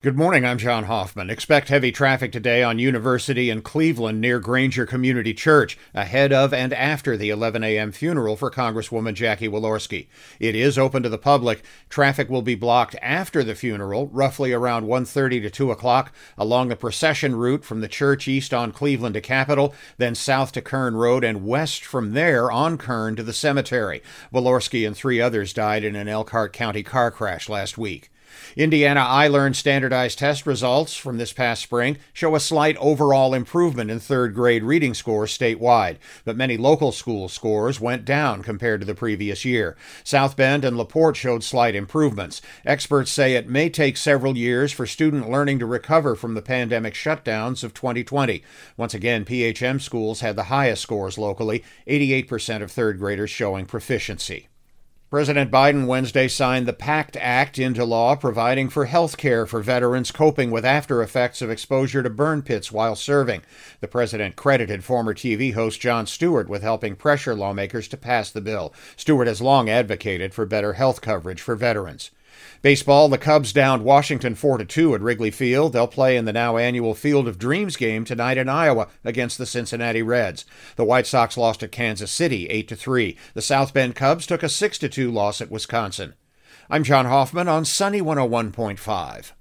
Good morning, I'm John Hoffman. Expect heavy traffic today on University and Cleveland near Granger Community Church, ahead of and after the 11 a.m. funeral for Congresswoman Jackie Walorski. It is open to the public. Traffic will be blocked after the funeral, roughly around 1.30 to 2 o'clock, along the procession route from the church east on Cleveland to Capitol, then south to Kern Road, and west from there on Kern to the cemetery. Walorski and three others died in an Elkhart County car crash last week. Indiana iLearn standardized test results from this past spring show a slight overall improvement in third grade reading scores statewide, but many local school scores went down compared to the previous year. South Bend and LaPorte showed slight improvements. Experts say it may take several years for student learning to recover from the pandemic shutdowns of 2020. Once again, PHM schools had the highest scores locally, 88% of third graders showing proficiency. President Biden Wednesday signed the PACT Act into law, providing for health care for veterans coping with after effects of exposure to burn pits while serving. The president credited former TV host Jon Stewart with helping pressure lawmakers to pass the bill. Stewart has long advocated for better health coverage for veterans. Baseball, the Cubs downed Washington 4 2 at Wrigley Field. They'll play in the now annual Field of Dreams game tonight in Iowa against the Cincinnati Reds. The White Sox lost at Kansas City 8 3. The South Bend Cubs took a 6 2 loss at Wisconsin. I'm John Hoffman on Sunny 101.5.